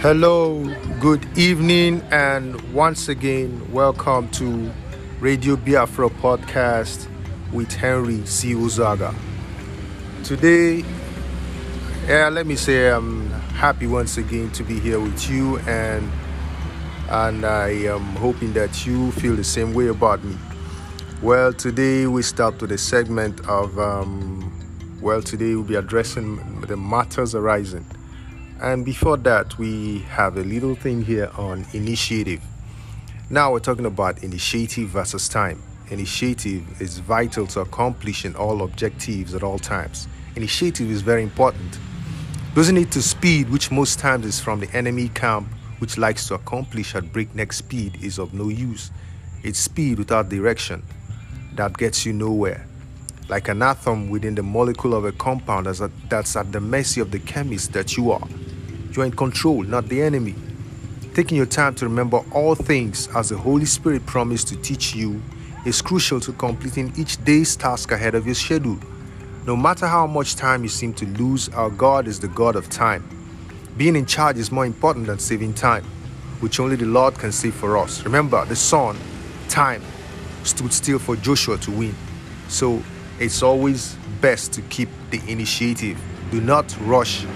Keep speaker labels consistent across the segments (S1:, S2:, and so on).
S1: Hello, good evening, and once again, welcome to Radio Biafra podcast with Henry C. Uzaga. Today, yeah, let me say I'm happy once again to be here with you, and and I am hoping that you feel the same way about me. Well, today we start with a segment of um, well, today we'll be addressing the matters arising and before that, we have a little thing here on initiative. Now we're talking about initiative versus time. Initiative is vital to accomplishing all objectives at all times. Initiative is very important. Doesn't need to speed, which most times is from the enemy camp, which likes to accomplish at breakneck speed, is of no use. It's speed without direction that gets you nowhere like an atom within the molecule of a compound that's at the mercy of the chemist that you are. You are in control, not the enemy. Taking your time to remember all things as the Holy Spirit promised to teach you is crucial to completing each day's task ahead of your schedule. No matter how much time you seem to lose, our God is the God of time. Being in charge is more important than saving time, which only the Lord can save for us. Remember, the sun, time, stood still for Joshua to win. So it's always best to keep the initiative. Do not rush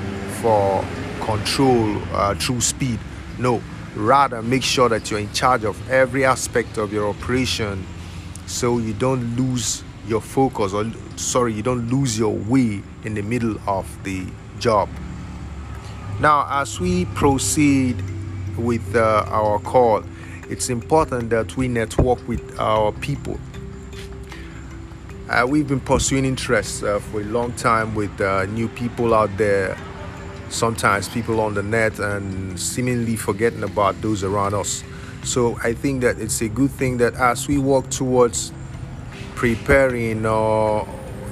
S1: for control uh, through speed. No, rather make sure that you're in charge of every aspect of your operation so you don't lose your focus or sorry, you don't lose your way in the middle of the job. Now, as we proceed with uh, our call, it's important that we network with our people uh, we've been pursuing interests uh, for a long time with uh, new people out there, sometimes people on the net, and seemingly forgetting about those around us. So I think that it's a good thing that as we walk towards preparing or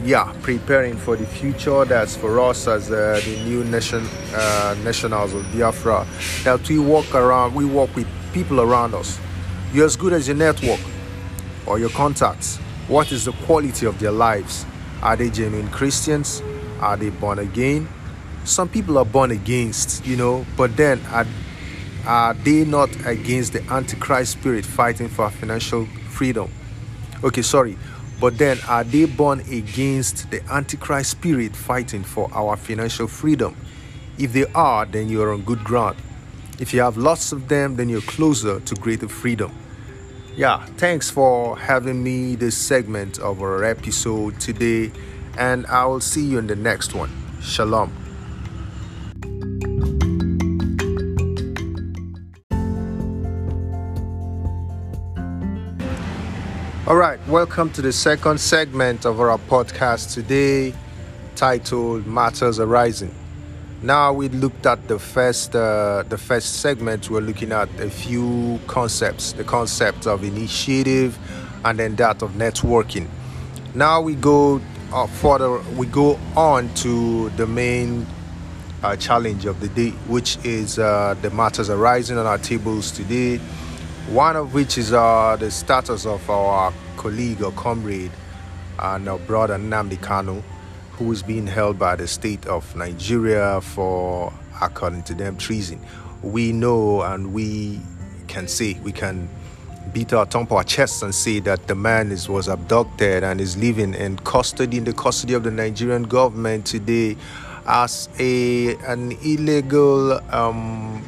S1: yeah, preparing for the future that's for us as uh, the new nation uh, nationals of Biafra, that we walk around, we walk with people around us. You're as good as your network or your contacts. What is the quality of their lives? Are they genuine Christians? Are they born again? Some people are born against, you know, but then are, are they not against the Antichrist spirit fighting for financial freedom? Okay, sorry. But then are they born against the Antichrist spirit fighting for our financial freedom? If they are, then you are on good ground. If you have lots of them, then you're closer to greater freedom. Yeah, thanks for having me this segment of our episode today, and I will see you in the next one. Shalom. All right, welcome to the second segment of our podcast today titled Matters Arising. Now we looked at the first uh, the first segment. We're looking at a few concepts: the concept of initiative, and then that of networking. Now we go uh, further. We go on to the main uh, challenge of the day, which is uh, the matters arising on our tables today. One of which is uh, the status of our colleague or comrade and our brother Nnamdi Kanu who is being held by the state of Nigeria for, according to them, treason. We know and we can say, we can beat our thump our chests and say that the man is, was abducted and is living in custody in the custody of the Nigerian government today as a an illegal um,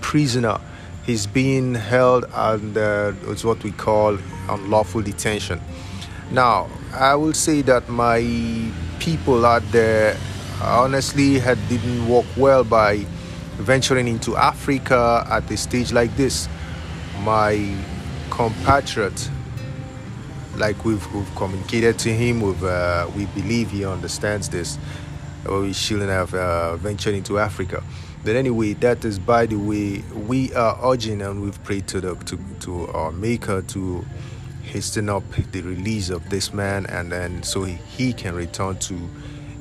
S1: prisoner. He's being held under it's what we call unlawful detention. Now, I will say that my people out there honestly had didn't work well by venturing into Africa at a stage like this. My compatriot, like we've, we've communicated to him, we've, uh, we believe he understands this. We shouldn't have uh, ventured into Africa. But anyway, that is by the way, we are urging and we've prayed to the to, to our Maker to hasten up the release of this man and then so he can return to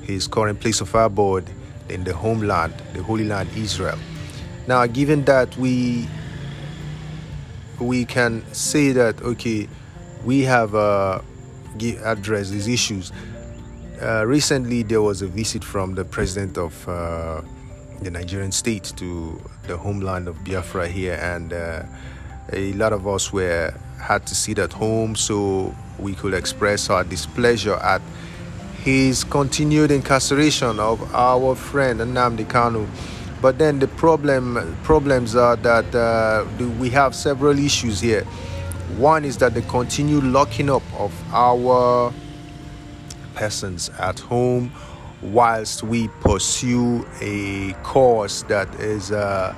S1: his current place of abode in the homeland, the Holy Land, Israel. Now, given that we we can say that okay, we have uh, addressed these issues. Uh, recently, there was a visit from the president of uh, the Nigerian state to the homeland of Biafra here, and uh, a lot of us were had to sit at home so we could express our displeasure at his continued incarceration of our friend Nnamdi Kanu. But then the problem problems are that uh, we have several issues here. One is that the continued locking up of our persons at home whilst we pursue a course that is uh,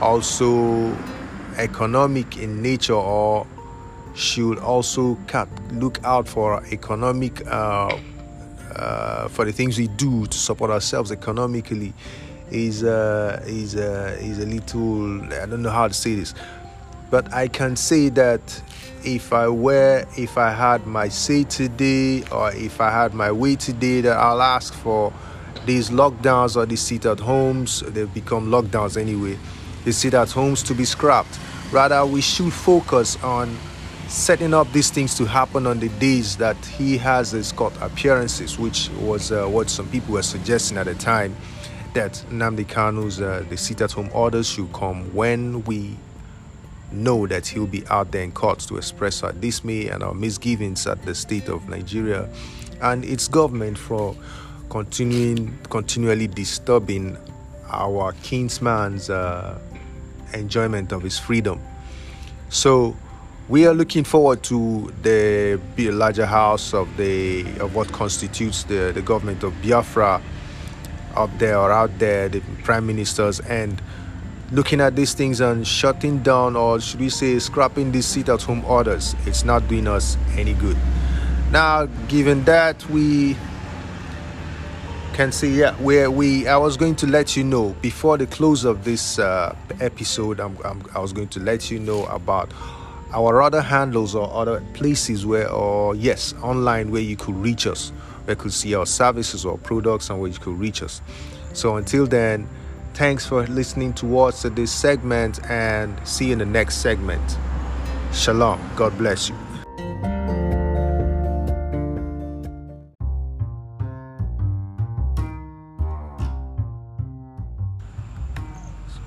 S1: also economic in nature or should also look out for economic uh, uh, for the things we do to support ourselves economically is uh, is uh, is a little I don't know how to say this, but I can say that if I were if I had my today or if I had my today, that I'll ask for these lockdowns or these sit at homes. They've become lockdowns anyway. These sit at homes to be scrapped. Rather, we should focus on setting up these things to happen on the days that he has his court appearances, which was uh, what some people were suggesting at the time that Nnamdi Kanu's uh, the sit at home orders should come when we know that he'll be out there in court to express our dismay and our misgivings at the state of Nigeria and its government for continuing continually disturbing our kinsman's uh, enjoyment of his freedom. So we are looking forward to the larger house of the of what constitutes the, the government of Biafra up there or out there, the prime ministers, and looking at these things and shutting down, or should we say, scrapping these sit at home orders. It's not doing us any good. Now, given that, we can say, yeah, where we, I was going to let you know before the close of this uh, episode, I'm, I'm, I was going to let you know about our other handles or other places where, or yes, online where you could reach us, where you could see our services or products and where you could reach us. So until then, thanks for listening to us to this segment and see you in the next segment. Shalom. God bless you.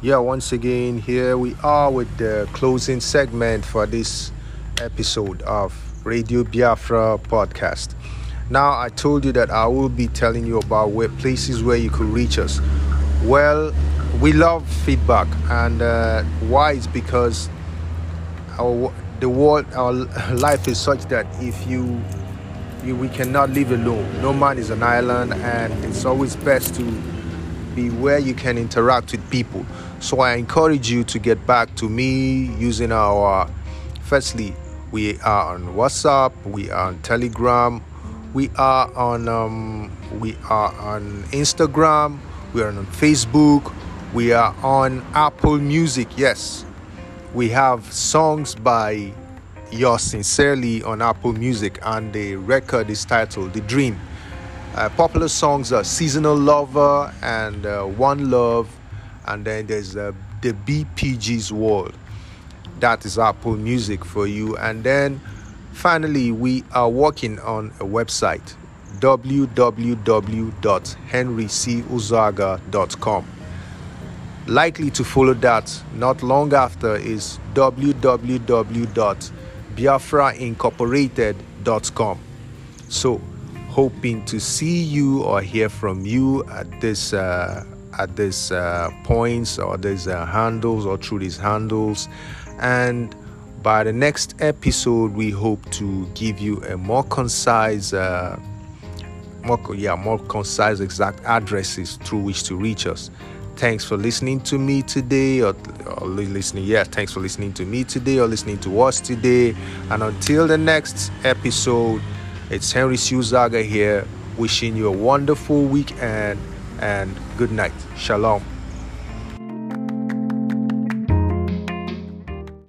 S1: yeah once again here we are with the closing segment for this episode of radio biafra podcast now i told you that i will be telling you about where places where you could reach us well we love feedback and uh, why is because our the world our life is such that if you, you we cannot live alone. No man is an island and it's always best to be where you can interact with people. So I encourage you to get back to me using our firstly, we are on WhatsApp, we are on Telegram, we are on um, we are on Instagram, we are on Facebook, we are on Apple Music. Yes, we have songs by yours sincerely on Apple Music, and the record is titled "The Dream." Uh, popular songs are "Seasonal Lover" and uh, "One Love." and then there's uh, the BPG's World. That is Apple Music for you. And then finally, we are working on a website www.henrycuzaga.com. Likely to follow that not long after is www.biafraincorporated.com. So, hoping to see you or hear from you at this. Uh, at these uh, points or these uh, handles or through these handles and by the next episode we hope to give you a more concise uh, more yeah more concise exact addresses through which to reach us thanks for listening to me today or, or listening yeah thanks for listening to me today or listening to us today and until the next episode it's henry Suzaga here wishing you a wonderful weekend and good night. Shalom.